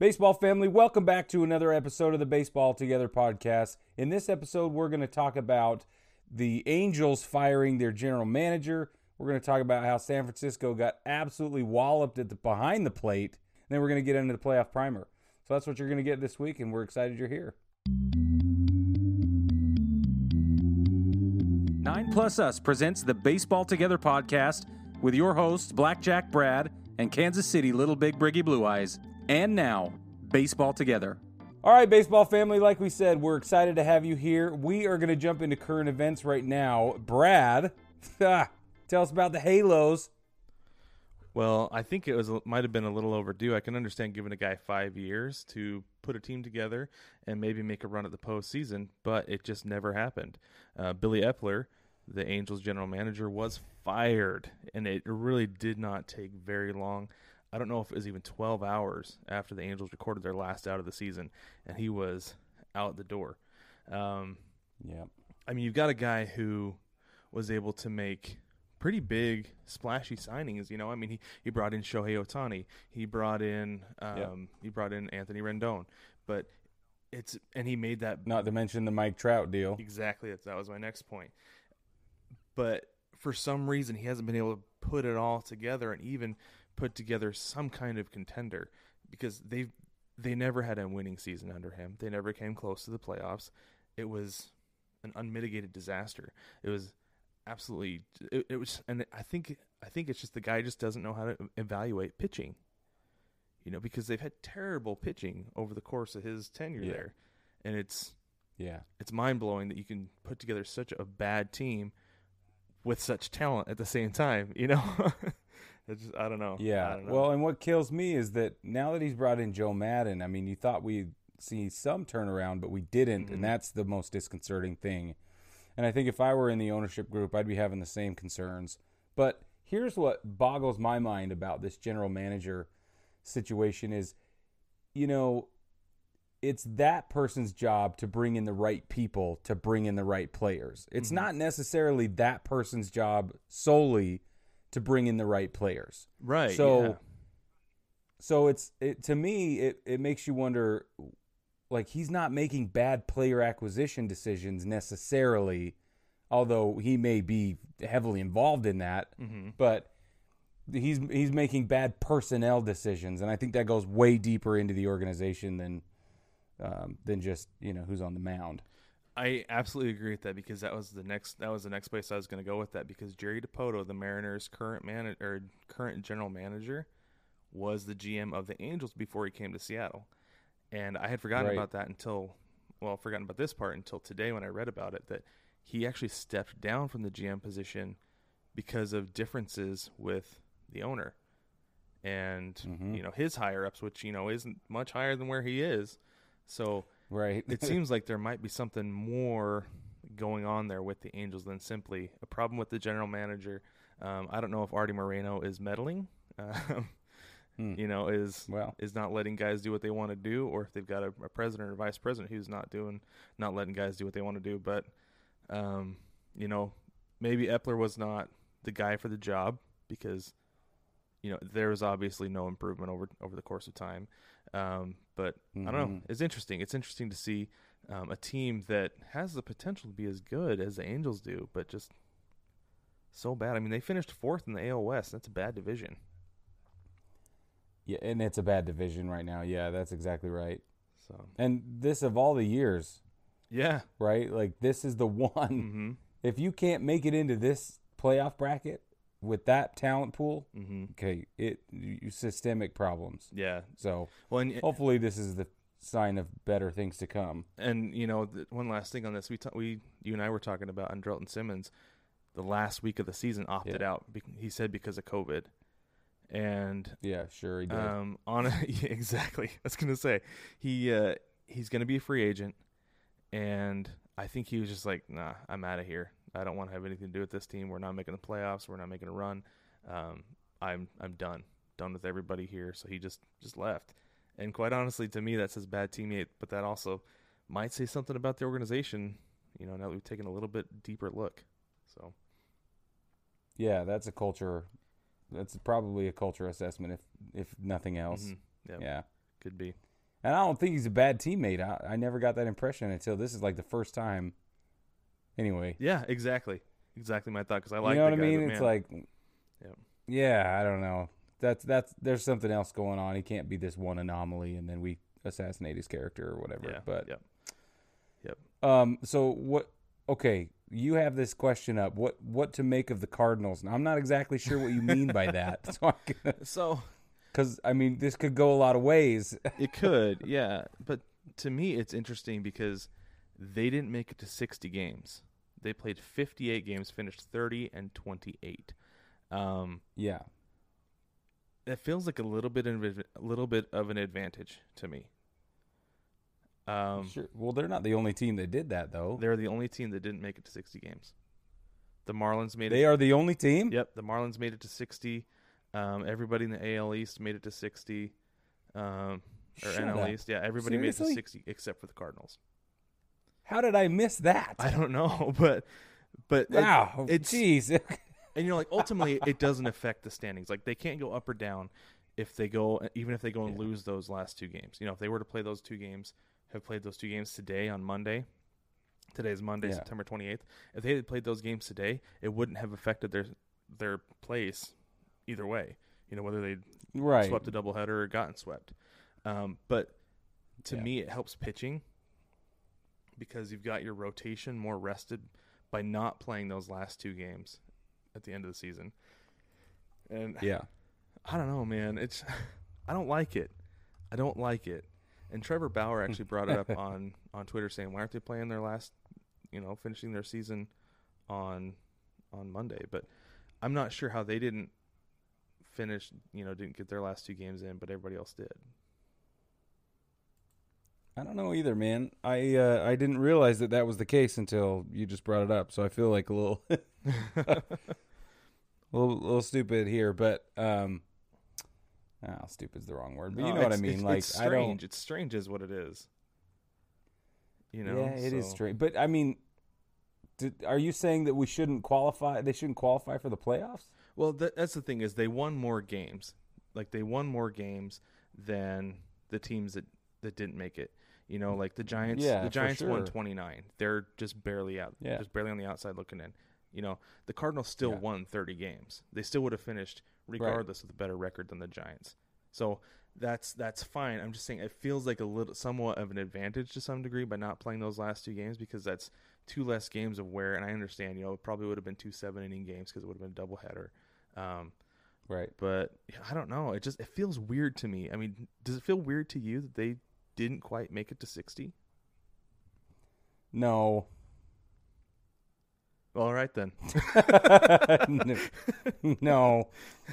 Baseball family, welcome back to another episode of the Baseball Together podcast. In this episode, we're going to talk about the Angels firing their general manager. We're going to talk about how San Francisco got absolutely walloped at the behind the plate. And then we're going to get into the playoff primer. So that's what you're going to get this week, and we're excited you're here. Nine Plus Us presents the Baseball Together podcast with your hosts, Blackjack Brad and Kansas City Little Big Briggy Blue Eyes. And now, Baseball Together. All right, baseball family, like we said, we're excited to have you here. We are going to jump into current events right now. Brad, tell us about the Halos. Well, I think it was might have been a little overdue. I can understand giving a guy five years to put a team together and maybe make a run at the postseason, but it just never happened. Uh, Billy Eppler, the Angels general manager, was fired, and it really did not take very long. I don't know if it was even 12 hours after the Angels recorded their last out of the season, and he was out the door. Um, yeah. I mean, you've got a guy who was able to make pretty big, splashy signings. You know, I mean, he, he brought in Shohei Ohtani, he brought in um, he brought in Anthony Rendon, but it's and he made that. Not to mention the Mike Trout deal. Exactly, that was my next point. But for some reason, he hasn't been able to put it all together and even put together some kind of contender because they they never had a winning season under him. They never came close to the playoffs. It was an unmitigated disaster. It was absolutely it, it was and I think I think it's just the guy just doesn't know how to evaluate pitching. You know, because they've had terrible pitching over the course of his tenure yeah. there. And it's yeah. It's mind-blowing that you can put together such a bad team with such talent at the same time, you know? just, I don't know. Yeah. Don't know. Well, and what kills me is that now that he's brought in Joe Maddon, I mean, you thought we'd see some turnaround, but we didn't, mm-hmm. and that's the most disconcerting thing. And I think if I were in the ownership group, I'd be having the same concerns. But here's what boggles my mind about this general manager situation is, you know, it's that person's job to bring in the right people to bring in the right players. It's mm-hmm. not necessarily that person's job solely to bring in the right players. Right. So yeah. so it's it to me it it makes you wonder like he's not making bad player acquisition decisions necessarily although he may be heavily involved in that. Mm-hmm. But he's he's making bad personnel decisions and I think that goes way deeper into the organization than um, than just you know who's on the mound. I absolutely agree with that because that was the next that was the next place I was going to go with that because Jerry Dipoto, the Mariners' current man or current general manager, was the GM of the Angels before he came to Seattle, and I had forgotten right. about that until well, forgotten about this part until today when I read about it that he actually stepped down from the GM position because of differences with the owner and mm-hmm. you know his higher ups, which you know isn't much higher than where he is. So right, it seems like there might be something more going on there with the Angels than simply a problem with the general manager. Um, I don't know if Artie Moreno is meddling. Um, hmm. You know, is well is not letting guys do what they want to do, or if they've got a, a, president or vice president who's not doing, not letting guys do what they want to do. But, um, you know, maybe Eppler was not the guy for the job because, you know, there was obviously no improvement over over the course of time. Um, but mm-hmm. I don't know. Mm-hmm. It's interesting. It's interesting to see um, a team that has the potential to be as good as the Angels do, but just so bad. I mean, they finished fourth in the AL West. That's a bad division. Yeah, and it's a bad division right now. Yeah, that's exactly right. So, and this of all the years, yeah, right. Like this is the one. Mm-hmm. If you can't make it into this playoff bracket, with that talent pool, mm-hmm. okay, it you, systemic problems. Yeah. So well, and, hopefully this is the sign of better things to come. And you know, the, one last thing on this, we ta- we you and I were talking about Andrelton Simmons, the last week of the season opted yeah. out. He said because of COVID, And yeah, sure he did. um, on yeah, exactly, I was gonna say he uh, he's gonna be a free agent, and I think he was just like, nah, I'm out of here. I don't want to have anything to do with this team. We're not making the playoffs. We're not making a run. Um, I'm I'm done, done with everybody here. So he just just left. And quite honestly, to me, that says bad teammate, but that also might say something about the organization. You know, now that we've taken a little bit deeper look. So yeah, that's a culture. That's probably a culture assessment, if if nothing else. mhm, yep, Yeah. could be. And I don't think he's a bad teammate. I, I never got that impression until this is like the first time. Anyway, Yeah, exactly, exactly my thought. Because I like you know what I mean? but It's like, Yep. yeah, I don't know. That's that's there's something else going on. He can't be this one anomaly, and then we assassinate his character or whatever. yeah, but yep. Yep. um, so what? Okay, you have this question up. What what to make of the Cardinals? And I'm not exactly sure what you mean by that. So So because I mean this could go a lot of ways. It could, yeah. But to me, it's interesting because they didn't make it to 60 games. They played 58 games, finished 30 and 28. Um, yeah, that feels like a little bit of a little bit of an advantage to me. Um, sure. Well, they're not the only team that did that though. they're the only team that didn't make it to 60 games. The Marlins made They it. are the only team. Yep, the Marlins made it to 60. Um, everybody in the AL East made it to 60. Um, or Shut NL up. East, yeah, everybody made it to Seriously? 60 except for the Cardinals. How did I miss that? I don't know, but but it- Wow, it's jeez. and you know like ultimately it doesn't affect the standings. Like they can't go up or down if they go even if they go and Yeah. lose those last two games. You know, if they were to play those two games, have played those two games today on Monday. Today is Monday, Yeah. September 28th. If they had played those games today, it wouldn't have affected their their place either way. You know, whether they right. swept a doubleheader or gotten swept. Um, but to Yeah. me, it helps pitching because you've got your rotation more rested by not playing those last two games at the end of the season. And Yeah. I don't know, man. It's I don't like it. I don't like it. And Trevor Bauer actually brought it up on on Twitter saying, "Why aren't they playing their last, you know, finishing their season on on Monday?" But I'm not sure how they didn't finish, you know, didn't get their last two games in, but everybody else did. I don't know either, man. I uh, I didn't realize that that was the case until you just brought it up. So I feel like a little, a little, little stupid here, but um, oh, stupid's the wrong word, but you No, know what I mean. it's- like it's I don't. strange. It's strange, is what it is. You know, yeah, it is so- strange. But I mean, did, are you saying that we shouldn't qualify? They shouldn't qualify for the playoffs? Well, that, that's the thing is they won more games. Like they won more games than the teams that, that didn't make it. You know, like the Giants. Yeah, the Giants won twenty nine. They're just barely out. Yeah. just barely on the outside looking in. You know, the Cardinals still Yeah. won thirty games. They still would have finished regardless with a better record than the Giants. So that's that's fine. I'm just saying it feels like a little somewhat of an advantage to some degree by not playing those last two games because that's two less games of wear. And I understand, you know, it probably would have been two seven inning games because it would have been a doubleheader. Um, Right. but I don't know. It just it feels weird to me. I mean, does it feel weird to you that they didn't quite make it to sixty? No. All right then. no, no,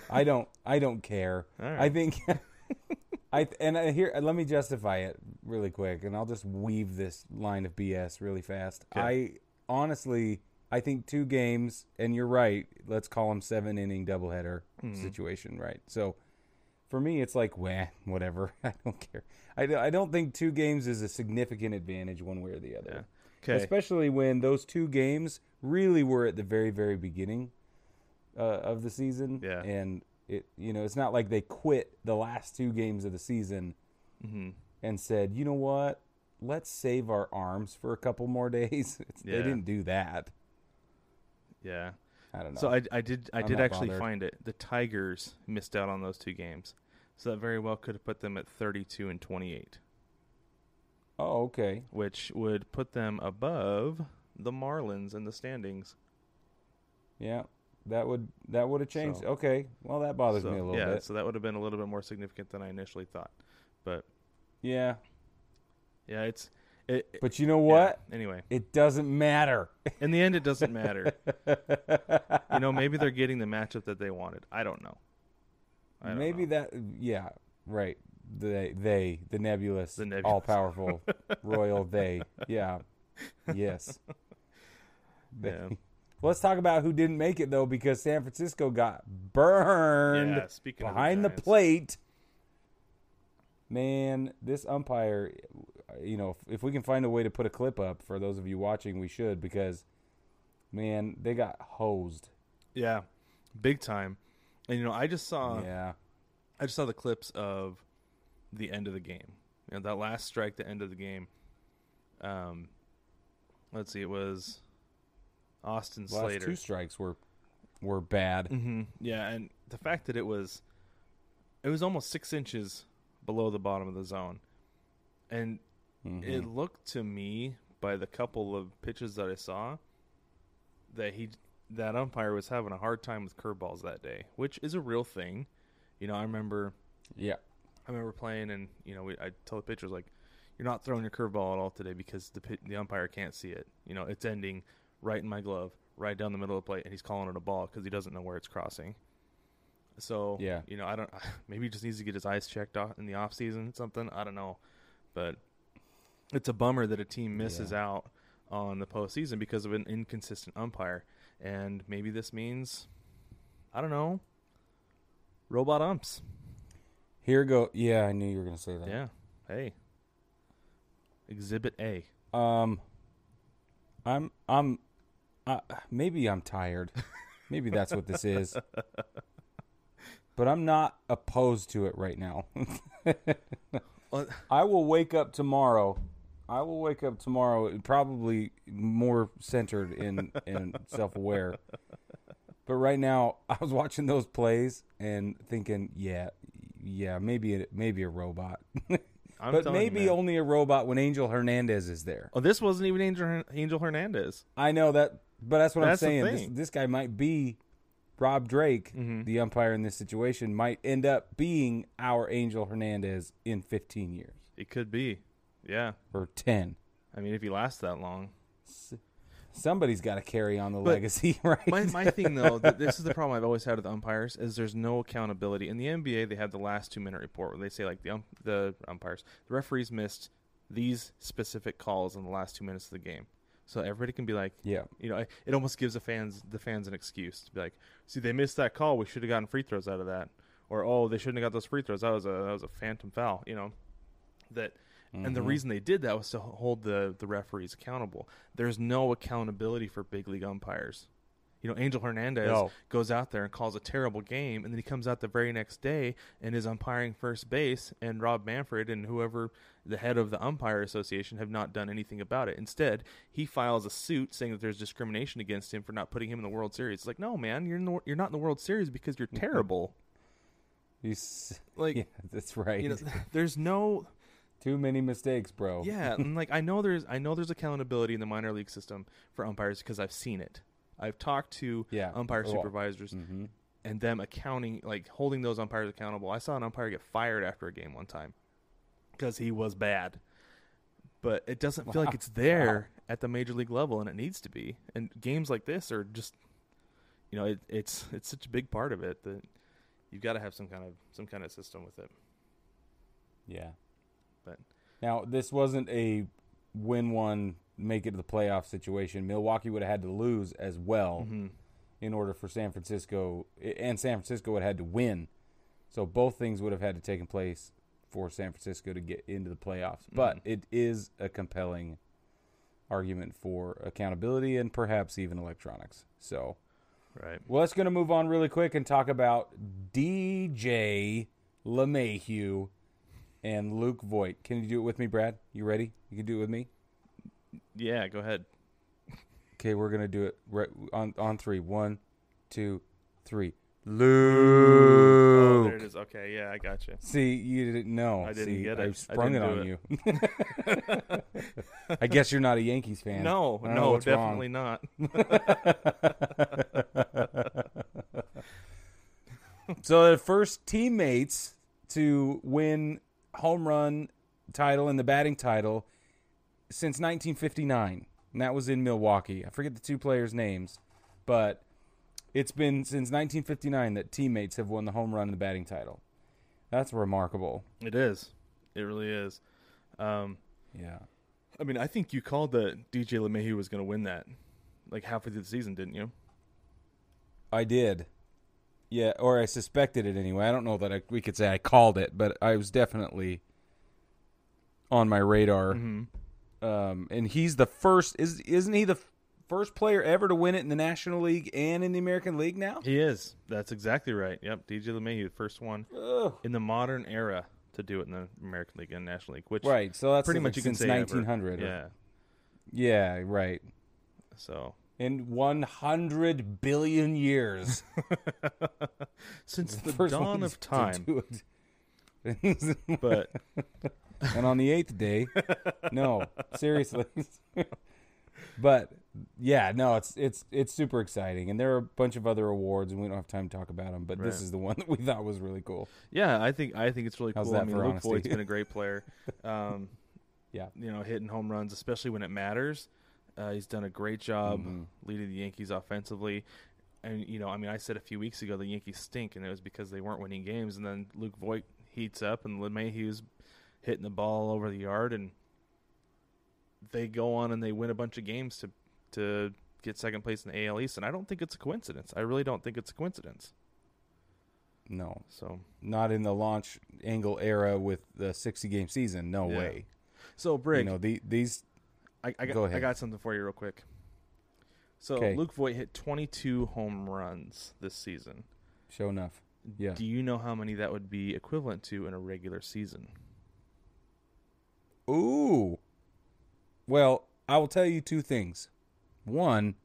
I don't. I don't care. Right. I think. I and I here. Let me justify it really quick, and I'll just weave this line of BS really fast. Okay. I honestly, I think two games, and you're right. Let's call them seven inning doubleheader Mhm. situation, right? So. For me, it's like, wah, whatever. I don't care. I, don't- I don't think two games is a significant advantage one way or the other. Yeah. Okay. Especially when those two games really were at the very, very beginning uh, of the season. Yeah. And it, you know, it's not like they quit the last two games of the season hmm and said, you know what, let's save our arms for a couple more days. It's, They didn't do that. Yeah. I don't know. So I, I did I I'm did actually bothered. find it. The Tigers missed out on those two games, so that very well could have put them at thirty two and 28. Oh, okay. which would put them above the Marlins in the standings. Yeah. That would that would have changed. So- okay. Well, that bothers so, me a little bit. yeah, bit. so that would have been a little bit more significant than I initially thought. But Yeah. yeah, it's it. But you know yeah, what? Anyway, It doesn't matter. in the end, it doesn't matter. you know, maybe they're getting the matchup that they wanted. I don't know. maybe know. that. Yeah, right. They, they, the nebulous, The nebulous. all powerful, royal they. Yeah, yes. They- Yeah. Let's talk about who didn't make it though, because San Francisco got burned Yeah, of the behind the, plate. Man, this umpire, you know, if, if we can find a way to put a clip up for those of you watching, we should because, man, they got hosed. Yeah, big time. And you know, I just saw yeah, I just saw the clips of the end of the game. You know, that last strike, the end of the game. Um, let's see, it was Austin last Slater. two strikes were were bad. hmm Yeah, and the fact that it was, it was almost six inches below the bottom of the zone, and Mhm. it looked to me by the couple of pitches that I saw that he that umpire was having a hard time with curveballs that day, which is a real thing. You know, I remember yeah, I remember playing, and you know, we, I tell the pitchers like, "You're not throwing your curveball at all today because the the umpire can't see it. You know, it's ending right in my glove, right down the middle of the plate, and he's calling it a ball because he doesn't know where it's crossing." So Yeah. you know, I don't. Maybe he just needs to get his eyes checked off in the off season, something. I don't know, but it's a bummer that a team misses Yeah. out on the postseason because of an inconsistent umpire, and maybe this means, I don't know, robot umps. here go. Yeah, I knew you were gonna say that. Yeah. Hey. Exhibit A. Um, I'm I'm uh, maybe I'm tired. maybe that's what this is. But I'm not opposed to it right now. I will wake up tomorrow. I will wake up tomorrow probably more centered in in self-aware. But right now, I was watching those plays and thinking, yeah, yeah, maybe a, maybe a robot. I'm but telling you, maybe only a robot when Angel Hernandez is there. Oh, this wasn't even Angel, Angel Hernandez. I know that, but that's what That's I'm saying. This, this guy might be Rob Drake, Mhm. the umpire in this situation, might end up being our Angel Hernandez in 15 years It could be. Yeah. or 10. I mean, if he lasts that long. Somebody's got to carry on the But legacy, right? My, my thing, though, th- this is the problem I've always had with umpires, is there's no accountability. In the NBA, they have the last two minute report where they say, like, the, um, the umpires, the referees missed these specific calls in the last two minutes of the game. So everybody can be like, yeah, you know, it almost gives the fans the fans an excuse to be like, see, they missed that call. We should have gotten free throws out of that, or oh, they shouldn't have got those free throws. That was a that was a phantom foul. You know, that. And the Mhm. reason they did that was to hold the the referees accountable. There's no accountability for big league umpires. You know, Angel Hernandez No. goes out there and calls a terrible game, and then he comes out the very next day and is umpiring first base, and Rob Manfred and whoever the head of the umpire association have not done anything about it. Instead, he files a suit saying that there's discrimination against him for not putting him in the World Series. It's like, no, man, you're in the, you're not in the World Series because you're terrible. You s- like, yeah, that's right. you know, there's no Too many mistakes, bro. yeah, and like I know there's I know there's accountability in the minor league system for umpires because I've seen it. I've talked to Yeah. umpire Oh, supervisors hmm and them accounting like holding those umpires accountable. I saw an umpire get fired after a game one time because he was bad. But it doesn't feel like it's there at the major league level and it needs to be. And games like this are just you know, it, it's it's such a big part of it that you've got to have some kind of some kind of system with it. Yeah. But Now, this wasn't a win one, make it to the playoff situation. Milwaukee would have had to lose as well mhm. in order for San Francisco, and San Francisco would have had to win. So both things would have had to take place for San Francisco to get into the playoffs. But Mhm. it is a compelling argument for accountability and perhaps even electronics. So, right. well, let's going to move on really quick and talk about DJ LeMahieu and Luke Voit. Can you do it with me, Brad? You ready? You can do it with me? Yeah, go ahead. Okay, we're gonna do it right on on three. One, two, three. Oh, Luke. there it is. Okay, yeah, I got you. See, you didn't know. I didn't See, get I it. I sprung it didn't on you. I guess you're not a Yankees fan. No, I no, definitely wrong. not. so the first teammates to win home run title and the batting title since 1959, and that was in Milwaukee. I forget the two players' names, but It's been since 1959 that teammates have won the home run and the batting title. That's remarkable. It is. It really is. Um, Yeah. I mean, I think you called that DJ LeMahieu was going to win that, like halfway through the season, didn't you? I did. Yeah, or I suspected it anyway. I don't know that I, we could say I called it, but I was definitely on my radar. Mm-hmm. Um, and he's the first. Is isn't he the f- first player ever to win it in the National League and in the American League now? He is. That's exactly right. Yep, DJ LeMahieu, the first one Ugh. in the modern era to do it in the American League and National League, which Right. So that's pretty like much you can since say ever. 1900. Yeah. Yeah. Right. So In 100 billion years. since the First dawn of time, but and on the eighth day, no, seriously. but yeah, no, it's it's it's super exciting, and there are a bunch of other awards, and we don't have time to talk about them. But this is the one that we thought was really cool. yeah, I think I think it's really How's cool. that I mean, for Luke honesty? Voit's been a great player. Um, Yeah. you know, hitting home runs, especially when it matters. Uh, he's done a great job Mhm. leading the Yankees offensively. And you know, I mean, I said a few weeks ago the Yankees stink, and it was because they weren't winning games. And then Luke Voit heats up, and LeMahieu's hitting the ball over the yard, and they go on and they win a bunch of games to to get second place in the AL East. And I don't think it's a coincidence. I really don't think it's a coincidence. No, So, not in the launch angle era with the 60 game season. No Yeah. way. so Brig, You know the, these. I, I, got, Go I got something for you real quick. So 'Kay. Luke Voit hit 22 home runs this season. Show enough. Yeah. Do you know how many that would be equivalent to in a regular season? Ooh. Well, I will tell you two things. One,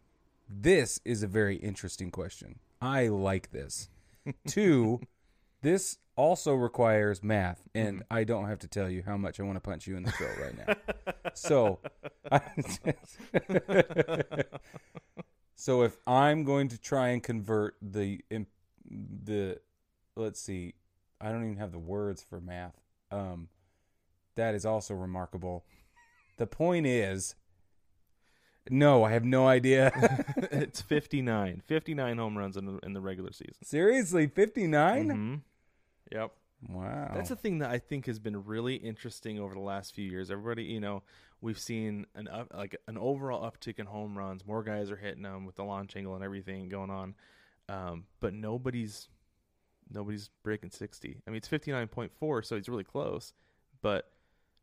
this is a very interesting question. I like this. Two, this also requires math, and I don't have to tell you how much I want to punch you in the throat right now. so, so if I'm going to try and convert the the let's see, I don't even have the words for math. Um, that is also remarkable. The point is, no, I have no idea. it's 59. 59 home runs in the, in the regular season. Seriously, 59? Yep. Wow. That's the thing that I think has been really interesting over the last few years. Everybody, you know, we've seen an up, like an overall uptick in home runs. More guys are hitting them with the launch angle and everything going on, um, but nobody's nobody's breaking sixty. I mean, it's fifty nine point four, so he's really close. But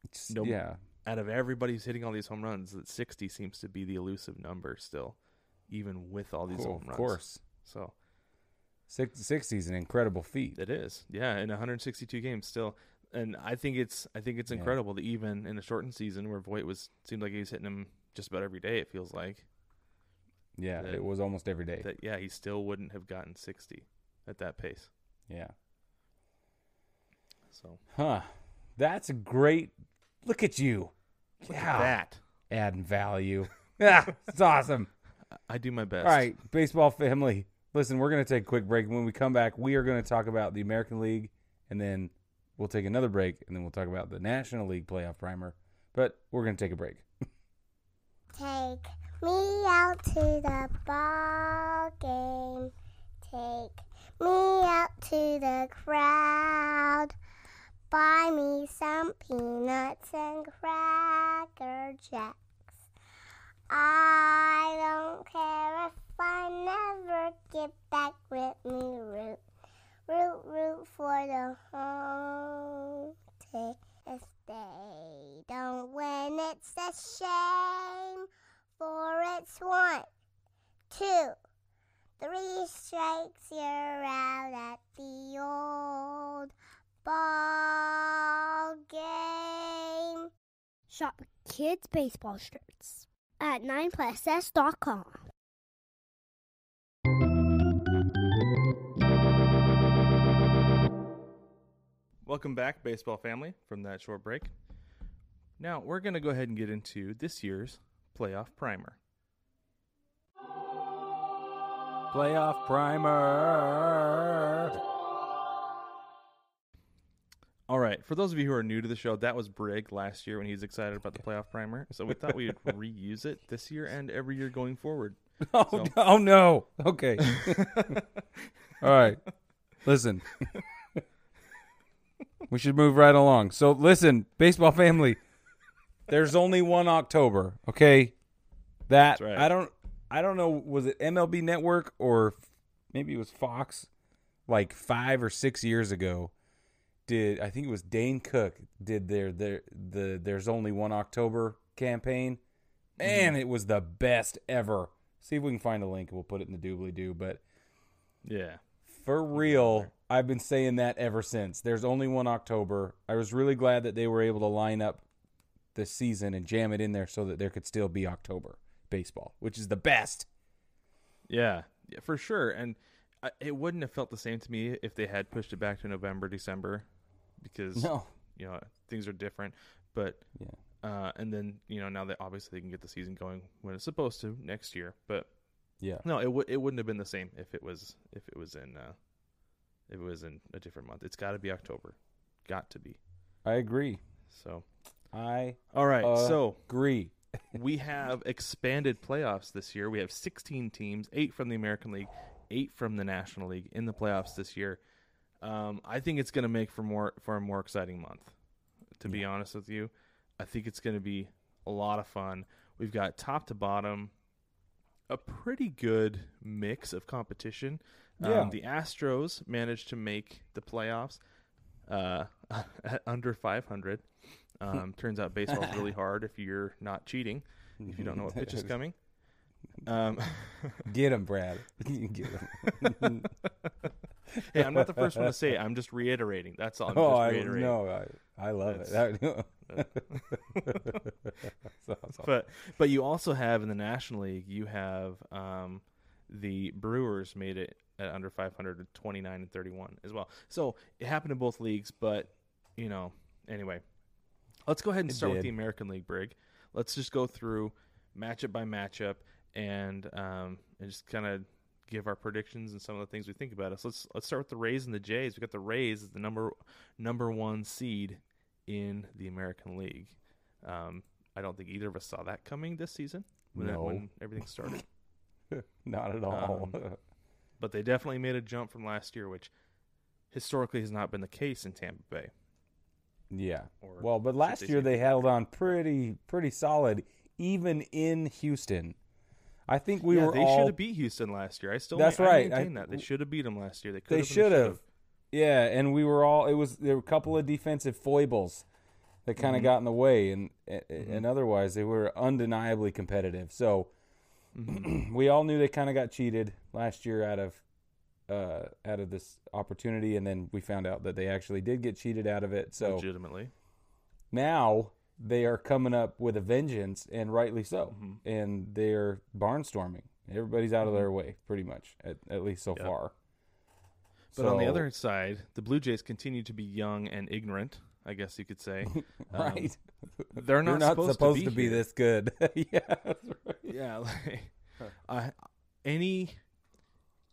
It's- no- yeah. out of everybody who's hitting all these home runs, that sixty seems to be the elusive number still, even with all these Cool, home runs. of course. So 60 is an incredible feat. It is, yeah, in 162 games still, and I think it's I think it's Yeah. incredible that even in a shortened season where Voit was seemed like he was hitting him just about every day. It feels like Yeah, that- it was almost every day. that. Yeah, he still wouldn't have gotten 60 at that pace. yeah. So Huh. That's a great. Look at you. look yeah. at that. Adding value. yeah, it's awesome. I- I do my best. All right, baseball family. Listen, we're going to take a quick break. When we come back, we are going to talk about the American League, and then we'll take another break, and then we'll talk about the National League playoff primer. But we're going to take a break. Take me out to the ball game. Take me out to the crowd. Buy me some peanuts and cracker jacks. I don't care if I never get back with me. Root, root, root for the home team. If they don't win, it's a shame. For it's one, two, three strikes, you're out at the old ball game. Shop kids' baseball shirts at 9plusS.com. Welcome back, baseball family, from that short break. Now we're going to go ahead and get into this year's playoff primer. Playoff primer. All right. For those of you who are new to the show, that was Brig last year when he was excited about the playoff primer. So we thought we would reuse it this year and every year going forward. Oh, So- oh no. Okay. All right. Listen. we should move right along. So listen, baseball family. There's only one October. Okay. That That's right. I don't. I don't know. Was it MLB Network or maybe it was Fox? Like five or six years ago, did I think it was Dane Cook did their their the There's Only One October campaign, and mm-hmm. it was the best ever. See if we can find a link. We'll put it in the doobly doo. But Yeah. for real, I've been saying that ever since. There's only one October. I was really glad that they were able to line up the season and jam it in there so that there could still be October baseball, which is the best. Yeah, yeah, for sure. And I, it wouldn't have felt the same to me if they had pushed it back to November, December, because No. you know things are different. But Yeah. uh, and then you know now that obviously they can get the season going when it's supposed to next year. But Yeah. no, it would it wouldn't have been the same if it was if it was in uh, if it was in a different month. It's got to be October, got to be. I agree. So I all right, Uh, so agree. we have expanded playoffs this year. We have 16 teams, eight from the American League, eight from the National League in the playoffs this year. Um, I think it's going to make for more for a more exciting month. To be honest with you, I think it's going to be a lot of fun. We've got top to bottom a pretty good mix of competition. Yeah. Um, the Astros managed to make the playoffs uh, at under 500. Um, turns out baseball's really hard if you're not cheating, if you don't know what pitch is coming. Um, Get him, Brad. Get him. hey, I'm not the first one to say it. I'm just reiterating. That's all. I'm oh, just I reiterating. no, I, I love it. That- awesome. But but you also have in the National League, you have um, the Brewers made it at under 500 29 and 31 as well. So it happened in both leagues, but you know, anyway, let's go ahead and It start with the American League, Brig. Let's just go through matchup by matchup and um, and just kind of give our predictions and some of the things we think about. So let's let's start with the Rays and the Jays. We got the Rays as the number number one seed in the American League. Um, I don't think either of us saw that coming this season when, that- when everything started. Not at all. Um, but they definitely made a jump from last year, which historically has not been the case in Tampa Bay. yeah. or Well, but last year they held on pretty pretty solid, even in Houston. I think we yeah, were they all should have beat Houston last year. I still That's ma- right. I- maintain that they should have beat them last year. They could They have. should have. Yeah, and we were all. It was there were a couple of defensive foibles that kind of Mhm. got in the way, and and Mhm. otherwise they were undeniably competitive. So Mhm. we all knew they kind of got cheated last year out of uh, out of this opportunity, and then we found out that they actually did get cheated out of it. So legitimately. now they are coming up with a vengeance, and rightly so. Mhm. And they're barnstorming. Everybody's out of their way, pretty much, at, at least so Yep. far. But on the other side, the Blue Jays continue to be young and ignorant. I guess you could say. Um, right? they're not not supposed supposed, to be here. this good. yeah, right. Yeah, like uh, any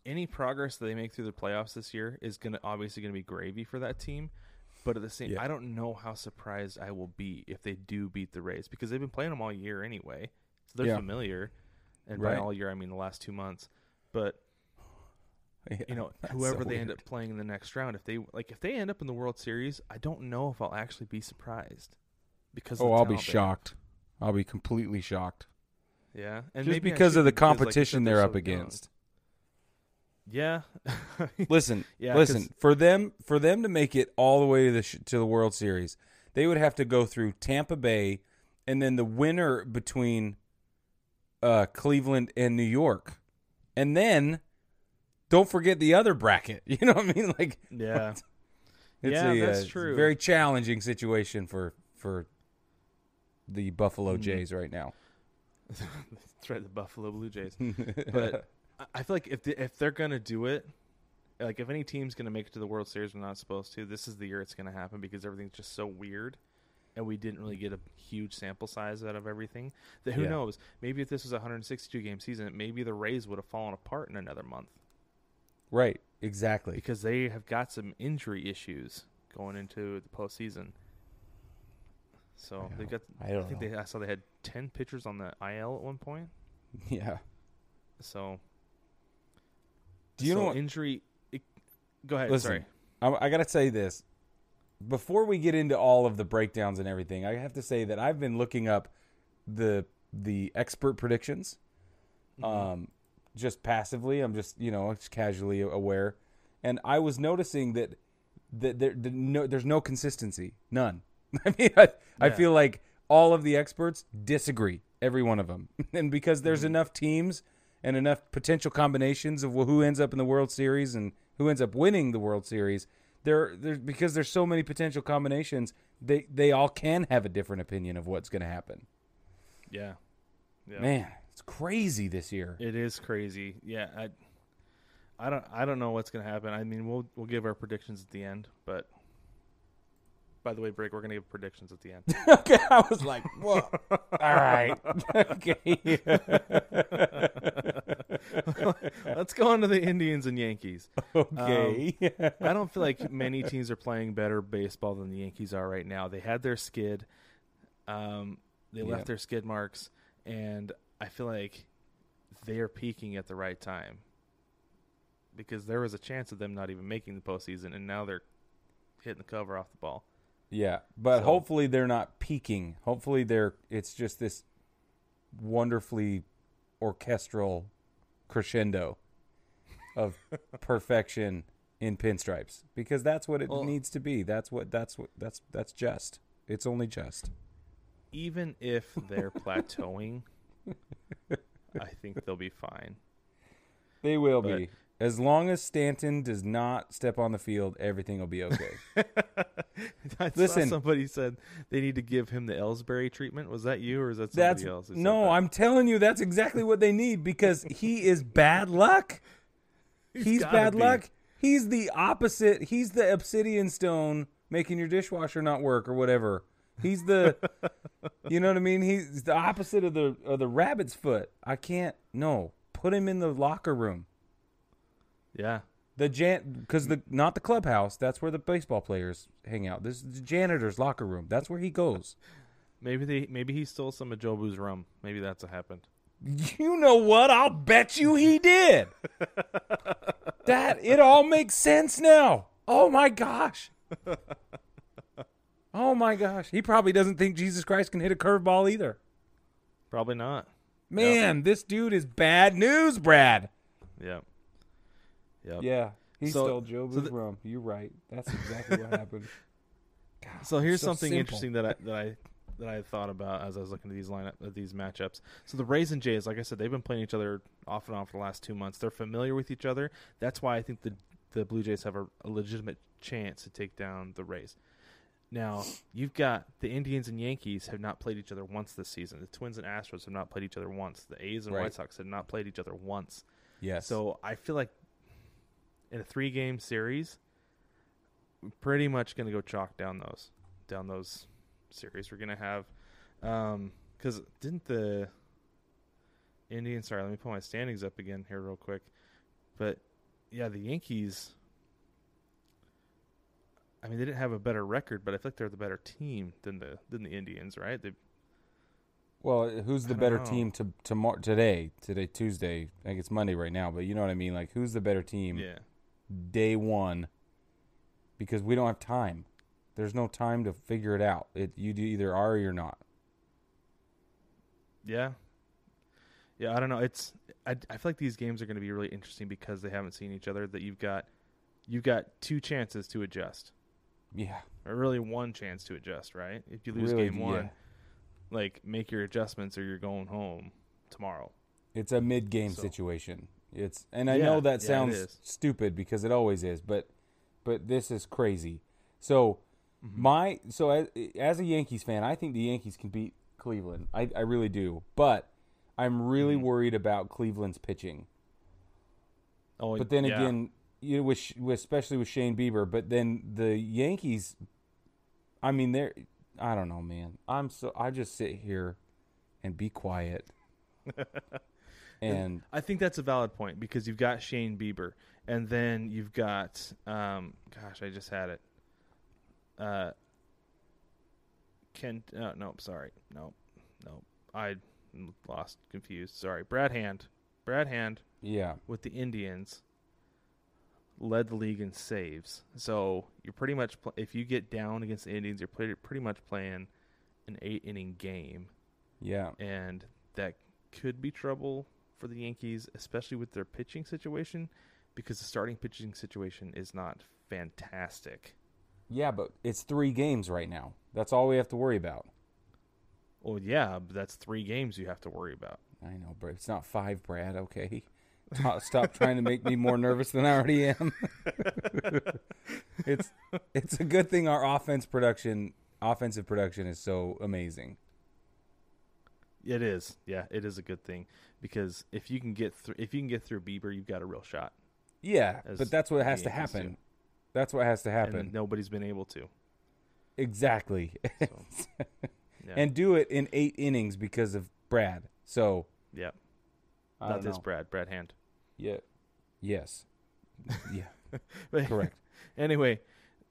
any progress that they make through the playoffs this year is gonna obviously gonna be gravy for that team. But at the same, Yeah. I don't know how surprised I will be if they do beat the Rays because they've been playing them all year anyway, so they're Yeah. familiar. And Right. by all year, I mean the last two months. But Yeah, you know, whoever so they end up playing in the next round, if they like, if they end up in the World Series, I don't know if I'll actually be surprised because. Oh, I'll be talent they have. shocked. I'll be completely shocked. Yeah, and Just maybe because of the be, like you said, competition they're so up young. against. Yeah. Listen, Yeah, 'cause- listen. For them, for them to make it all the way to the sh- to the World Series, they would have to go through Tampa Bay, and then the winner between uh, Cleveland and New York, and then don't forget the other bracket. You know what I mean? Like, Yeah. it's Yeah, a, that's uh, true. very challenging situation for for the Buffalo Mhm. Jays right now. That's right, the Buffalo Blue Jays. But I- feel like if they, if they're gonna do it, like if any team's gonna make it to the World Series, we're not supposed to. This is the year it's gonna happen because everything's just so weird, and we didn't really get a huge sample size out of everything. That who Yeah. knows? Maybe if this was a 162 game season, maybe the Rays would have fallen apart in another month right, exactly. because they have got some injury issues going into the postseason. So they got. I don't I think know. they. I saw they had ten pitchers on the IL at one point. Yeah. So, Do you so know what? injury? It, go ahead. Listen, Sorry. I, I got to say this. Before we get into all of the breakdowns and everything, I have to say that I've been looking up the the expert predictions. Um, just passively, I'm just you know just casually aware, and I was noticing that that there the no, there's no consistency, none. I mean, I, I feel like all of the experts disagree, every one of them, and because there's enough teams and enough potential combinations of who ends up in the World Series and who ends up winning the World Series, there, there's because there's so many potential combinations, they they all can have a different opinion of what's going to happen. Yeah. Yeah. Man, it's crazy this year. It is crazy. Yeah, I, I don't, I don't know what's gonna happen. I mean, we'll we'll give our predictions at the end. But by the way, break, we're gonna give predictions at the end. okay, I was like, whoa. All right. okay. Let's go on to the Indians and Yankees. okay. I don't feel like many teams are playing better baseball than the Yankees are right now. They had their skid, um, they Yeah. left their skid marks, and I feel like they are peaking at the right time because there was a chance of them not even making the postseason, and now they're hitting the cover off the ball. Yeah, but So- hopefully they're not peaking. Hopefully they're it's just this wonderfully orchestral crescendo of perfection in pinstripes because that's what it Well- needs to be. That's what that's what that's that's just. It's only just. Even if they're plateauing, I think they'll be fine. They will But- be. As long as Stanton does not step on the field, everything will be okay. I Listen. saw somebody said they need to give him the Ellsbury treatment. Was that you or is that somebody That's else? who said no, that? I'm telling you, that's exactly what they need because he is bad luck. He's, gotta bad be. luck. He's the opposite. He's the obsidian stone making your dishwasher not work or whatever. He's the, you know what I mean. He's the opposite of the of the rabbit's foot. I can't. No, put him in the locker room. Yeah. The jan because the not the clubhouse. That's where the baseball players hang out. This is the janitor's locker room. That's where he goes. Maybe they maybe he stole some of Jobu's rum. Maybe that's what happened. You know what? I'll bet you he did. that it all makes sense now. Oh my gosh. Oh my gosh. He probably doesn't think Jesus Christ can hit a curveball either. Probably not. Man, this dude is bad news, Brad. Yeah. Yep. Yeah. He So- stole Joe so the- rum. You're right. That's exactly what happened. So here's so something simple. interesting that I that I that I thought about as I was looking at these lineup at these matchups. So the Rays and Jays, like I said, they've been playing each other off and on for the last two months. They're familiar with each other. That's why I think the the Blue Jays have a, a legitimate chance to take down the Rays. Now you've got the Indians and Yankees have not played each other once this season. The Twins and Astros have not played each other once. The A's and Right. White Sox have not played each other once. Yes. So I feel like in a three game series, we're pretty much going to go chalk down those down those series. We're going to have um, because didn't the Indians? Sorry, let me pull my standings up again here real quick. But yeah, the Yankees. I mean, they didn't have a better record, but I feel like they're the better team than the than the Indians, right? They, Well, who's the better know. team to tomorrow today? Today Tuesday. I think it's Monday right now, but you know what I mean. Like, who's the better team yeah, day one? Because we don't have time. There's no time to figure it out. It you do either are or you're not. Yeah. Yeah, I don't know. It's I, I feel like these games are going to be really interesting because they haven't seen each other. That you've got you've got two chances to adjust, Yeah, or really one chance to adjust. Right? If you lose Really, game one, yeah. like make your adjustments or you're going home tomorrow. it's a mid-game So- situation. It's and I Yeah, know that yeah, sounds stupid because it always is, but but this is crazy. So Mm-hmm. my so as, as a Yankees fan, I think the Yankees can beat Cleveland. I I really do, but I'm really Mm-hmm. worried about Cleveland's pitching. Oh, But then yeah. again, you know, with, with especially with Shane Bieber, but then the Yankees, I mean, they're I don't know, man. I'm so I just sit here and be quiet. and I think that's a valid point because you've got Shane Bieber, and then you've got, um, gosh, I just had it. Uh, Ken, uh, nope, sorry, nope, nope. I lost, confused. Sorry, Brad Hand. Brad Hand Yeah. with the Indians led the league in saves. So you're pretty much pl- if you get down against the Indians, you're pretty pretty much playing an eight inning game, Yeah. and that could be trouble for the Yankees, especially with their pitching situation, because the starting pitching situation is not fantastic. Yeah, but it's three games right now. That's all we have to worry about. Well, yeah, but that's three games you have to worry about. I know, but it's not five, Brad. Okay. Stop, stop trying to make me more nervous than I already am. it's it's a good thing our offense production, offensive production, is so amazing. It is, yeah, it is a good thing because if you can get through, if you can get through Bieber, you've got a real shot. Yeah, but that's what has to happen. do. That's what has to And happen. nobody's been able to. Exactly. So, yeah. and do it in eight innings because of Brad. So yeah, I not this know. Brad, Brad Hand. Yeah. Yes. Yeah. But Correct. Anyway,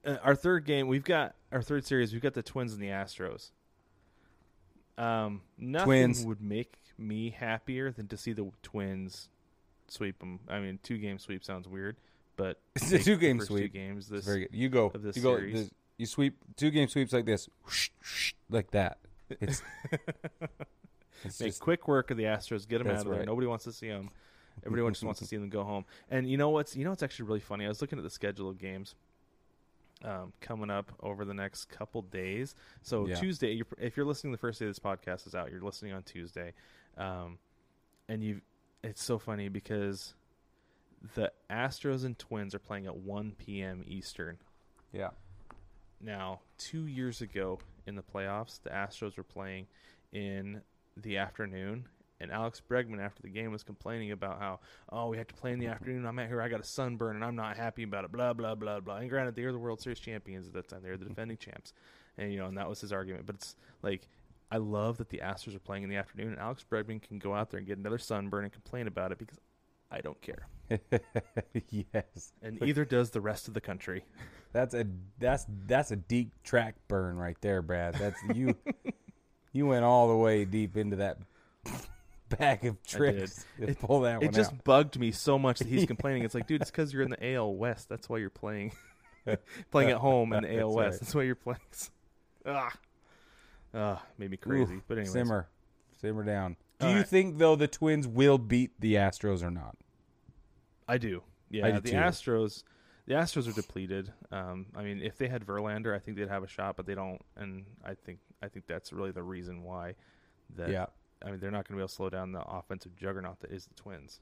uh, our third game, we've got our third series. We've got the Twins and the Astros. Um, nothing Twins. would make me happier than to see the Twins sweep them. I mean, two game sweep sounds weird, but It's a two-game sweep. Two games. It's This very good. You go. of this you go. this- you sweep two game sweeps like this, whoosh, whoosh, like that. It's, it's make just quick work of the Astros. Get them out of there. right. Nobody wants to see them. Everyone just wants to see them go home. And you know what's you know what's actually really funny? I was looking at the schedule of games um, coming up over the next couple days. So Yeah. Tuesday, you're, if you're listening, the first day this podcast is out. You're listening on Tuesday, um, and you. It's so funny because the Astros and Twins are playing at 1 p.m. Eastern. yeah. Now, two years ago in the playoffs, the Astros were playing in the afternoon, and Alex Bregman, after the game, was complaining about how, oh, we have to play in the afternoon. I'm out here, I got a sunburn, and I'm not happy about it. Blah blah blah blah. And granted, they're the World Series champions at that time; they're the mm-hmm. defending champs, and you know, and that was his argument. But it's like. I love that the Astros are playing in the afternoon, and Alex Bregman can go out there and get another sunburn and complain about it because I don't care, yes. and either does the rest of the country. That's a that's that's a deep track burn right there, Brad. That's you. you went all the way deep into that bag of tricks to It- pull that it one just out. bugged me so much that he's complaining. It's like, dude, it's because you're in the AL West. That's why you're playing, playing at home in the AL West. right. That's why you're playing. Ah, ah, made me crazy. But anyway, simmer, simmer down. Do All you right. think though the Twins will beat the Astros or not? I do. Yeah, I do the too. Astros. The Astros are depleted. Um, I mean, if they had Verlander, I think they'd have a shot, but they don't. And I think I think that's really the reason why. That Yeah. I mean, they're not going to be able to slow down the offensive juggernaut that is the Twins.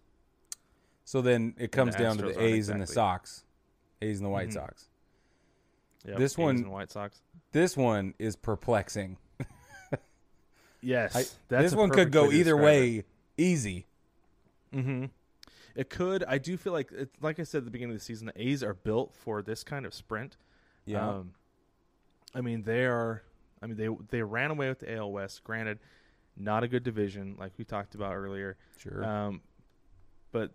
So then it comes the down to the aren't A's and the. Sox, A's and the White Mhm. Sox. Yep, This A's one- and White Sox. This one is perplexing. Yes, I- that's this a one could go either describe it. way, easy. Mm-hmm. It could. I do feel like, it, like I said at the beginning of the season, the A's are built for this kind of sprint. Yeah. Um, I mean, they are. I mean, they they ran away with the AL West. Granted, not a good division, like we talked about earlier. sure. Um, but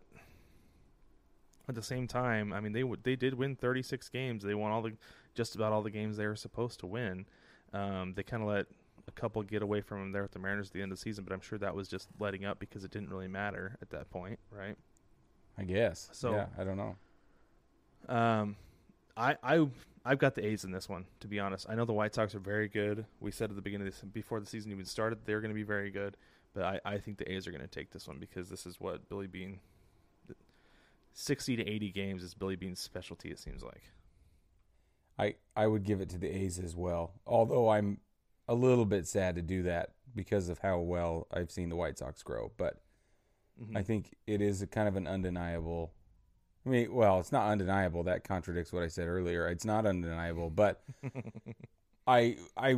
at the same time, I mean, they would they did win 36 games. They won all the just about all the games they were supposed to win. Um, they kind of let a couple get away from them there at the Mariners at the end of the season, but I'm sure that was just letting up because it didn't really matter at that point, right? I guess. so- yeah, I don't know. Um, I I I've got the A's in this one. To be honest, I know the White Sox are very good. We said at the beginning of this, before the season even started, they're going to be very good. But I, I think the A's are going to take this one because this is what Billy Beane. Sixty to eighty games is Billy Beane's specialty. It seems like. I I would give it to the A's as well. Although I'm a little bit sad to do that because of how well I've seen the White Sox grow, but Mhm. I think it is a kind of an undeniable. I mean, well, it's not undeniable. That contradicts what I said earlier. It's not undeniable, but I I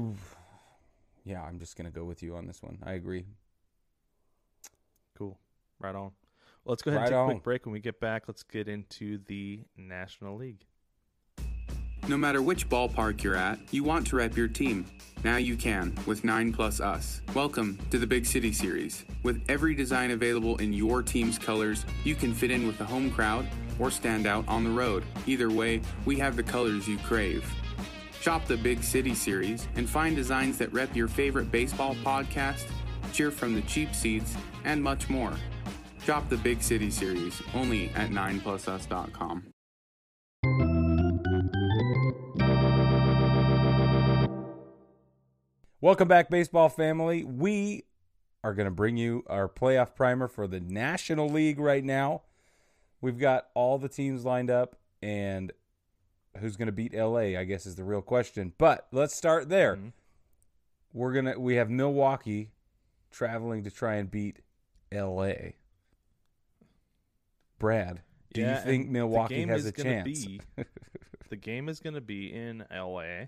yeah, I'm just gonna go with you on this one. I agree. cool. Right on. Well, let's go ahead Right and take a quick break. When we get back, let's get into the National League. No matter which ballpark you're at, you want to rep your team. Now you can with 9 Plus Us. Welcome to the Big City Series. With every design available in your team's colors, you can fit in with the home crowd or stand out on the road. Either way, we have the colors you crave. Shop the Big City Series and find designs that rep your favorite baseball podcast, cheer from the cheap seats, and much more. Shop the Big City Series only at 9plusus.com. Welcome back, baseball family. We are going to bring you our playoff primer for the National League right now. We've got all the teams lined up, and who's going to beat LA, I guess, is the real question. But let's start there. Mhm. We're gonna we have Milwaukee traveling to try and beat LA. Brad, do Yeah, you think the Milwaukee has a chance? Be, the game is going to be in LA.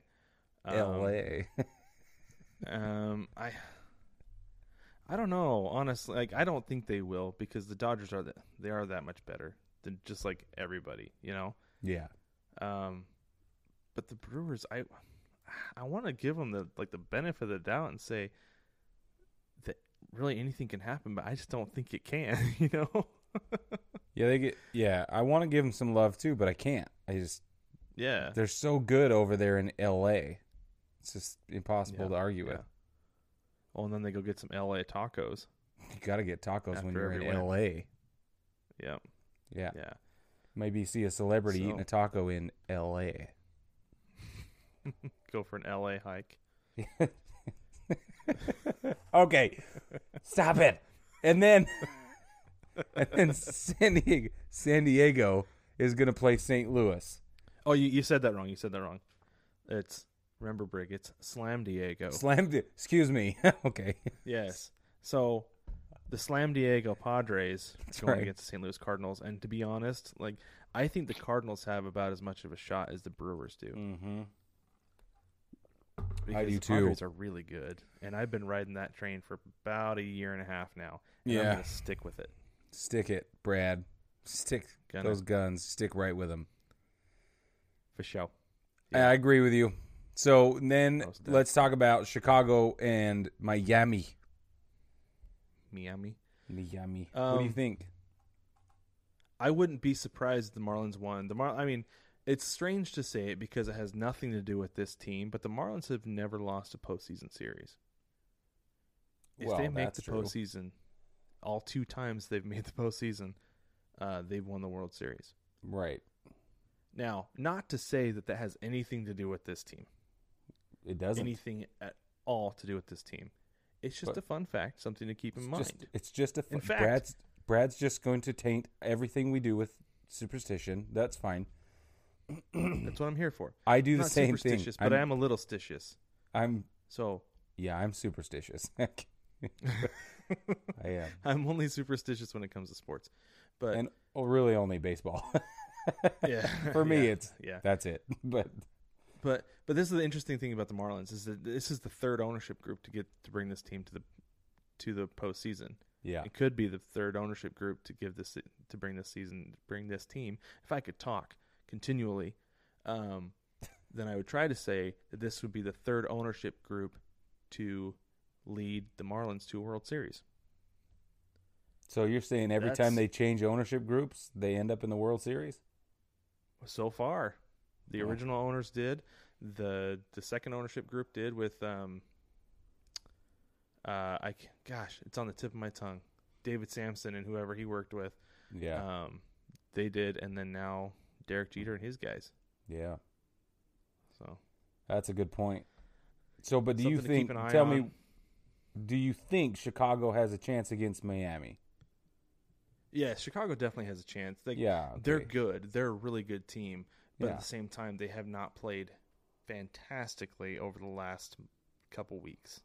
Um, LA. Um, I, I don't know. Honestly, like I don't think they will because the Dodgers are that they are that much better than just like everybody, you know. yeah. Um, but the Brewers, I, I want to give them the like the benefit of the doubt and say that really anything can happen, but I just don't think it can. You know? Yeah, they get yeah, I want to give them some love too, but I can't. I just yeah. they're so good over there in LA. It's just impossible Yeah, to argue yeah. with. Oh, and then they go get some LA tacos. You got to get tacos when you're in. LA. Yeah, Yeah. yeah. Maybe see a celebrity eating a taco in LA. Go for an LA hike. okay. Stop it. And then and then San Diego, San Diego is going to play St. Louis. Oh, you, you said that wrong. You said that wrong. It's remember Brig. It's Slam Diego. Slam Di- excuse me. okay. yes. So the Slam Diego Padres going right. against the St. Louis Cardinals, and to be honest, like I think the Cardinals have about as much of a shot as the Brewers do. Mm-hmm. Because do the too. Padres are really good, and I've been riding that train for about a year and a half now. And I'm Yeah. gonna stick with it. Stick it, Brad. Stick those guns. Stick right with them. for sure. I agree with you. So then let's talk about Chicago and Miami. Miami. Miami. what do you Um, think? I wouldn't be surprised if the Marlins won. The Mar- I mean, it's strange to say it because it has nothing to do with this team, but the Marlins have never lost a postseason series. If Well, they make the true. postseason, all two times they've made the postseason, uh, they've won the World Series. Right. Now, not to say that that has anything to do with this team, It doesn't. anything at all to do with this team. It's just But- a fun fact, something to keep in mind. just it's just a fu- In fact- Brad's Brad's just going to taint everything we do with superstition. That's fine. That's what I'm here for. I do I'm the same thing. superstitious, but I'm, I am a little stitious. I'm So yeah, I'm superstitious. I am. I'm only superstitious when it comes to sports. But And oh, really only baseball. yeah, For me yeah, it's yeah. that's it. But But but this is the interesting thing about the Marlins is that this is the third ownership group to get to bring this team to the to the postseason. yeah. It could be the third ownership group to give this to bring this season bring this team. If I could talk continually, um, then I would try to say that this would be the third ownership group to lead the Marlins to a World Series. So you're saying every That's- time they change ownership groups, they end up in the World Series? So far, the Yeah. original owners did. the The second ownership group did with um. Uh, I gosh, it's on the tip of my tongue. David Samson and whoever he worked with, Yeah. um, they did, and then now Derek Jeter and his guys. yeah. So That's a good point. So, but do you Something to keep think? Tell me, do you think Chicago has a chance against Miami? yeah, Chicago definitely has a chance. They, yeah, they're good. They're a really good team, but Yeah. at the same time, they have not played fantastically over the last couple weeks.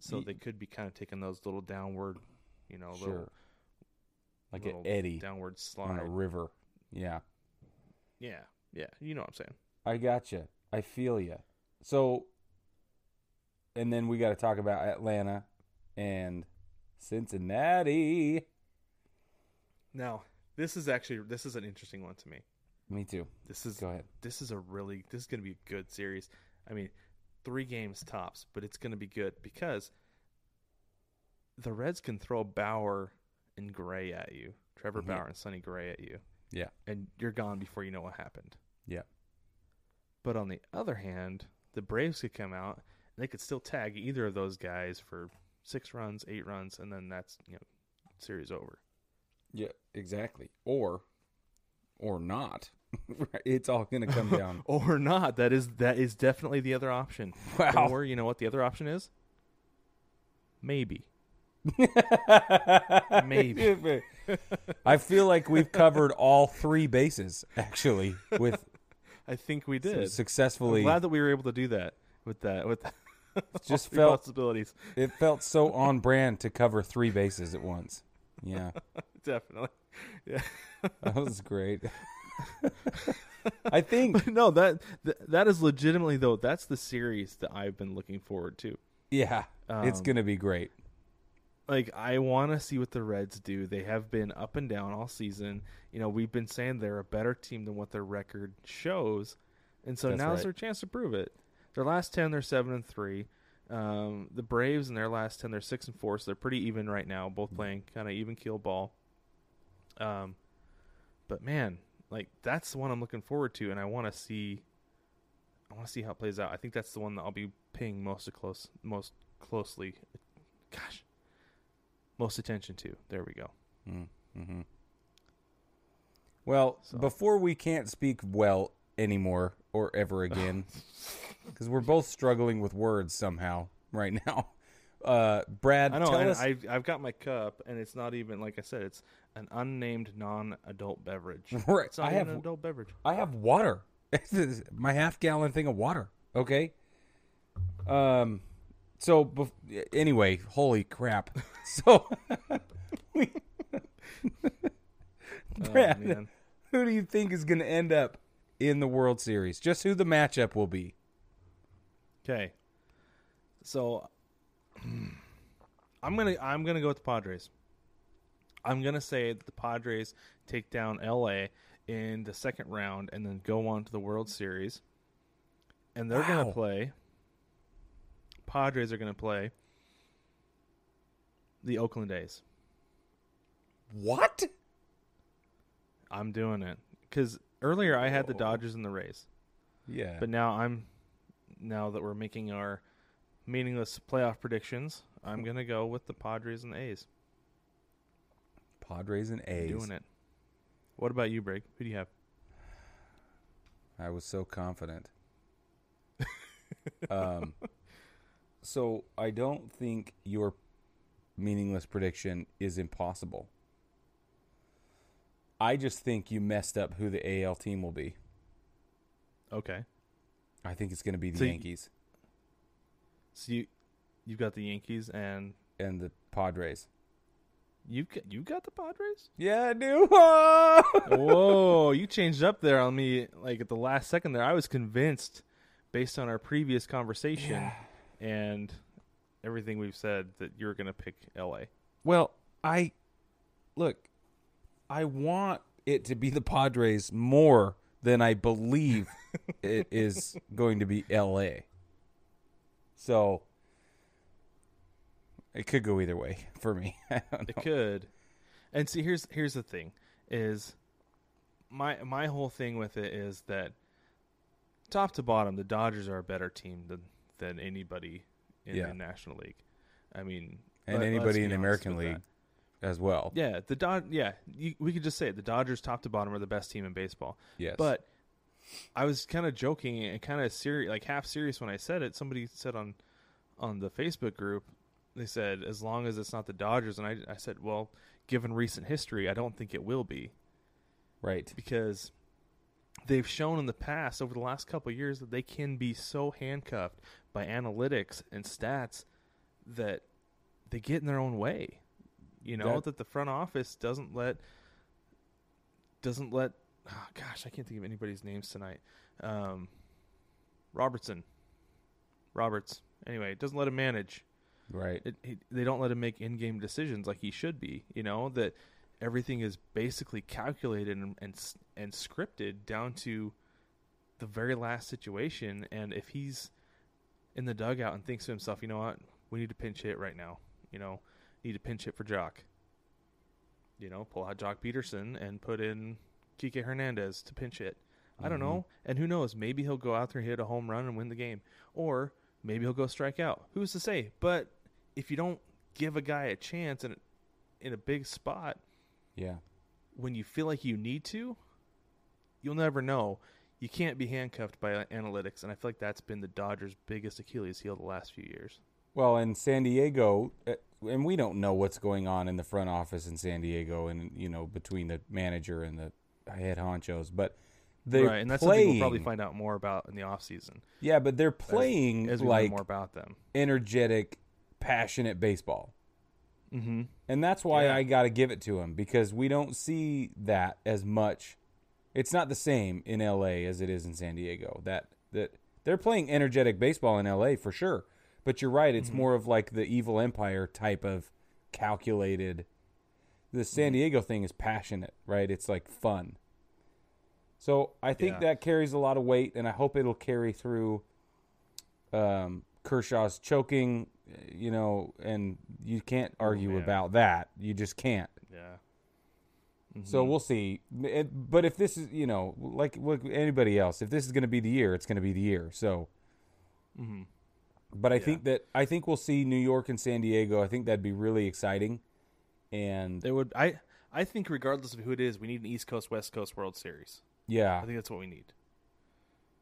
So they could be kind of taking those little downward, you know, sure, little, like little an eddy downward slide on a river. Yeah, Yeah, yeah, you know what I'm saying. I gotcha. I feel you. So, and then we got to talk about Atlanta and Cincinnati. Now, this is actually this is an interesting one to me. Me too. This is Go ahead. this is a really this is going to be a good series. I mean, three games tops, but it's going to be good because the Reds can throw Bauer and Gray at you, Trevor Mhm. Bauer and Sonny Gray at you, Yeah. and you're gone before you know what happened. Yeah. But on the other hand, the Braves could come out and they could still tag either of those guys for six runs, eight runs, and then that's you know series over. Yeah, exactly. Or, or not. it's all going to come down. or not. That is that is definitely the other option. Wow. Or you know what the other option is? Maybe. Maybe. I feel like we've covered all three bases actually with I think we did. successfully. I'm glad that we were able to do that with that with Just felt- possibilities. it felt so on brand to cover three bases at once. Yeah, Definitely. Yeah. that was great. I think, no, that, that that is legitimately though. That's the series that I've been looking forward to. yeah, it's Um, going to be great. like I want to see what the Reds do. They have been up and down all season. You know, we've been saying they're a better team than what their record shows, and so That's now's right. their chance to prove it. Their last ten, they're seven and three. Um, the Braves in their last ten, they're six and four, so they're pretty even right now. Both Mm-hmm. playing kind of even keel ball. Um, but man, like that's the one I'm looking forward to, and I want to see. I want to see how it plays out. I think that's the one that I'll be paying most of close, most closely. Gosh, most attention to. There we go. Mm-hmm. Well, So- before we can't speak well anymore or ever again, because we're both struggling with words somehow right now. Uh, Brad, I know, tell and us. I've I've got my cup, and it's not even like I said, it's an unnamed non-adult beverage. Right, It's not I have- an adult beverage. I have water. My half gallon thing of water. Okay. Um. So bef- anyway, holy crap. So, we, Brad, Oh, who do you think is going to end up in the World Series? Just who the matchup will be? Okay. So I'm gonna I'm gonna go with the Padres. I'm gonna say that the Padres take down LA in the second round and then go on to the World Series. And they're Wow. gonna play Padres are gonna play the Oakland A's. What? I'm doing it. Because earlier I had the Dodgers and the Rays. Yeah. But now I'm now that we're making our meaningless playoff predictions, I'm gonna go with the Padres and A's. Padres and A's. Doing it. What about you, Brig? Who do you have? I was so confident. um, so I don't think your meaningless prediction is impossible. I just think you messed up who the AL team will be. Okay. I think it's going to be the So you- Yankees So you you've got the Yankees and and the Padres. you got you got the Padres? Yeah, I do. Whoa, you changed up there on me like at the last second there. I was convinced based on our previous conversation and everything we've said that you're gonna pick LA. Well, I look. I want it to be the Padres more than I believe it is going to be L.A. So it could go either way for me. It could. And see here's here's the thing is my my whole thing with it is that top to bottom the Dodgers are a better team than than anybody in Yeah. the National League. I mean and let- anybody in the American League that. as well. Yeah, the Dod yeah, you, we could just say it. The Dodgers top to bottom are the best team in baseball. Yes, But I was kind of joking and kind of serious, like half serious when I said it. Somebody said on on the Facebook group, they said as long as it's not the Dodgers, and I I said, well, given recent history, I don't think it will be right. because they've shown in the past over the last couple of years that they can be so handcuffed by analytics and stats that they get in their own way. You know That- that, the front office doesn't let doesn't let oh gosh, I can't think of anybody's names tonight. Um, Robertson, Roberts. Anyway, it doesn't let him manage Right. it, he, they don't let him make in-game decisions like he should be. You know that everything is basically calculated and and, and scripted down to the very last situation. And if he's in the dugout and thinks to himself, you know what, we need to pinch hit right now. You know, need to pinch hit for Joc. You know, pull out Joc Pederson and put in Kike Hernandez to pinch hit. I don't know. And who knows? Maybe he'll go out there and hit a home run and win the game. Or maybe he'll go strike out. Who's to say? But if you don't give a guy a chance and in a big spot Yeah. when you feel like you need to, you'll never know. You can't be handcuffed by analytics, and I feel like that's been the Dodgers' biggest Achilles heel the last few years. Well, in San Diego, uh, and we don't know what's going on in the front office in San Diego, and you know between the manager and the head honchos, but they're right, and that's playing. something we'll probably find out more about in the off season. yeah, but they're playing as we like more about them. energetic, passionate baseball. Mm-hmm. And that's why Yeah. I got to give it to him because we don't see that as much. It's not the same in LA as it is in San Diego. That that they're playing energetic baseball in LA for sure. But you're right, it's more of like the evil empire type of calculated. The San Diego thing is passionate, right? It's like fun. So I think Yeah. that carries a lot of weight, and I hope it'll carry through um, Kershaw's choking, you know, and you can't argue man. about that. You just can't. Yeah. So we'll see. It, but if this is, you know, like, like anybody else, if this is going to be the year, it's going to be the year. So, Mm-hmm. but I think that I think we'll see New York and San Diego. I think that'd be really exciting. And They would. I. I think regardless of who it is, we need an East Coast West Coast World Series. yeah, I think that's what we need.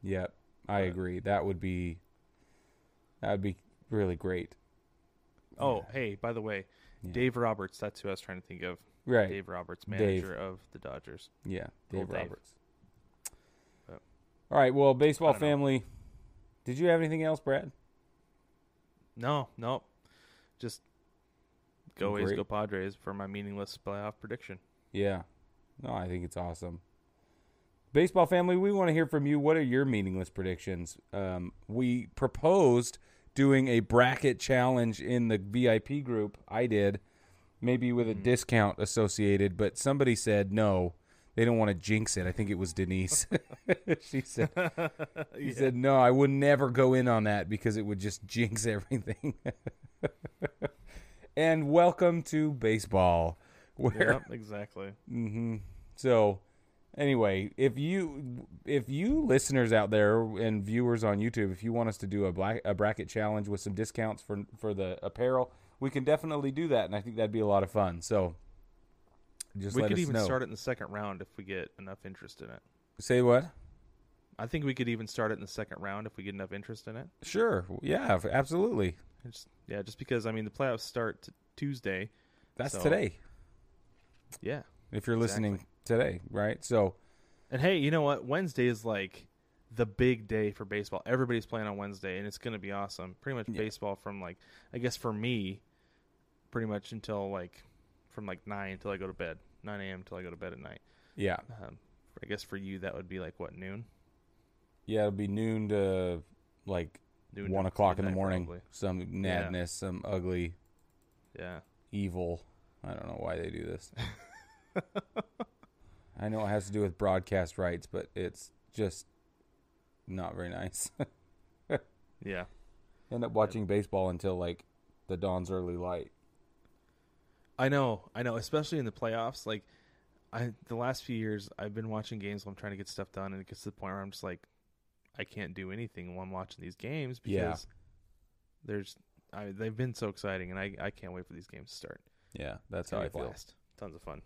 yeah, I agree. That would be that would be really great. Oh, hey, by the way, Dave Roberts. That's who I was trying to think of. Right. Dave Roberts, Dave. manager of the Dodgers. Yeah, Dave Old Dave. Roberts. Yep. All right. Well, baseball don't know. family. Did you have anything else, Brad? No, no, just go A's, go Padres for my meaningless playoff prediction. Yeah. No, I think it's awesome. Baseball family, we want to hear from you. What are your meaningless predictions? Um, we proposed doing a bracket challenge in the VIP group. I did, maybe with a discount associated, but somebody said no. They don't want to jinx it. I think it was Denise. she said, she said, no, I would never go in on that because it would just jinx everything. And welcome to baseball, where Yep, exactly. hmm So, anyway, if you if you listeners out there and viewers on YouTube, if you want us to do a black a bracket challenge with some discounts for for the apparel, we can definitely do that, and I think that'd be a lot of fun. So, just we could even know. start it in the second round if we get enough interest in it. Say what? I think we could even start it in the second round if we get enough interest in it. Sure. Yeah. Absolutely. It's, yeah, just because I mean the playoffs start t- Tuesday. That's So- today. Yeah, If you're listening today, right? So, and hey, you know what? Wednesday is like the big day for baseball. Everybody's playing on Wednesday, and it's going to be awesome. Pretty much baseball from like I guess for me, pretty much until like from like nine until I go to bed, nine a.m. until I go to bed at night. yeah, Um, I guess for you that would be like what noon. yeah, it'll be noon to like Noon one o'clock in the morning. probably. Some madness, some ugly, Yeah. evil. I don't know why they do this. I know it has to do with broadcast rights, but it's just not very nice. Yeah. End up watching baseball until like the dawn's early light. I know, I know, especially in the playoffs. Like, I the last few years, I've been watching games while I'm trying to get stuff done, and it gets to the point where I'm just like, I can't do anything while I'm watching these games because Yeah. there's, I, they've been so exciting, and I, I can't wait for these games to start. Yeah, that's how I feel. blast. Tons of fun.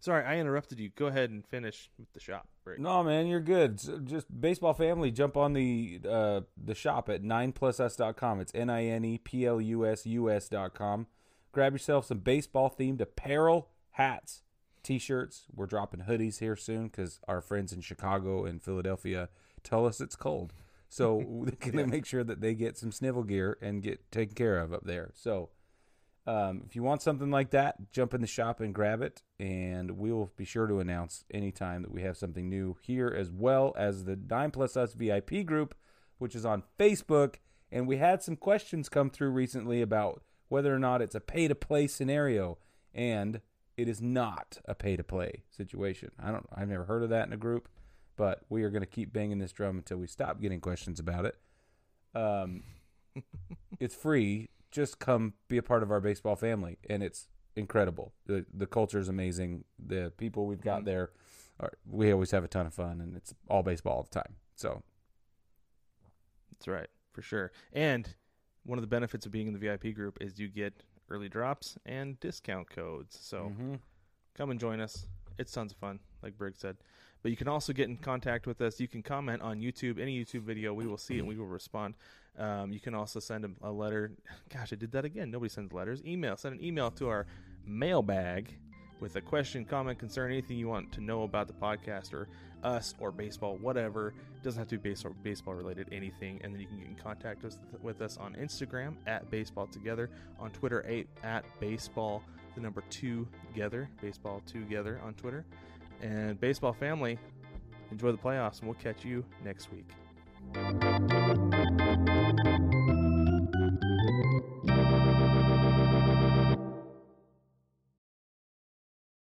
Sorry, I interrupted you. Go ahead and finish with the shop. No, man, you're good. So just baseball family, jump on the uh, the shop at 9plusus.com. It's N I N E P L U S U S dot com. Grab yourself some baseball themed apparel, hats, t shirts. We're dropping hoodies here soon because our friends in Chicago and Philadelphia tell us it's cold. So going to make sure that they get some snivel gear and get taken care of up there. So um, if you want something like that, jump in the shop and grab it, and we will be sure to announce anytime that we have something new here, as well as the Nine Plus Us VIP group, which is on Facebook. And we had some questions come through recently about whether or not it's a pay to play scenario, and it is not a pay to play situation. I don't, I've never heard of that in a group, but we are going to keep banging this drum until we stop getting questions about it. Um, it's free. Just come be a part of our baseball family, and it's incredible. the The culture is amazing. The people we've got there, are, we always have a ton of fun, and it's all baseball all the time. So That's right, for sure. And one of the benefits of being in the VIP group is you get early drops, and discount codes. So Mm-hmm. come and join us. It's tons of fun, like Berg said. But you can also get in contact with us. You can comment on YouTube, any YouTube video. We will see it and we will respond. Um, you can also send a, a letter. Gosh, I did that again. Nobody sends letters. Email. Send an email to our mailbag with a question, comment, concern, anything you want to know about the podcast or us or baseball, whatever. It doesn't have to be baseball, baseball related, anything. And then you can get in contact us, with us on Instagram at Baseball Together, on Twitter at Baseball, the number two together, Baseball Together on Twitter. And baseball family, enjoy the playoffs, and we'll catch you next week.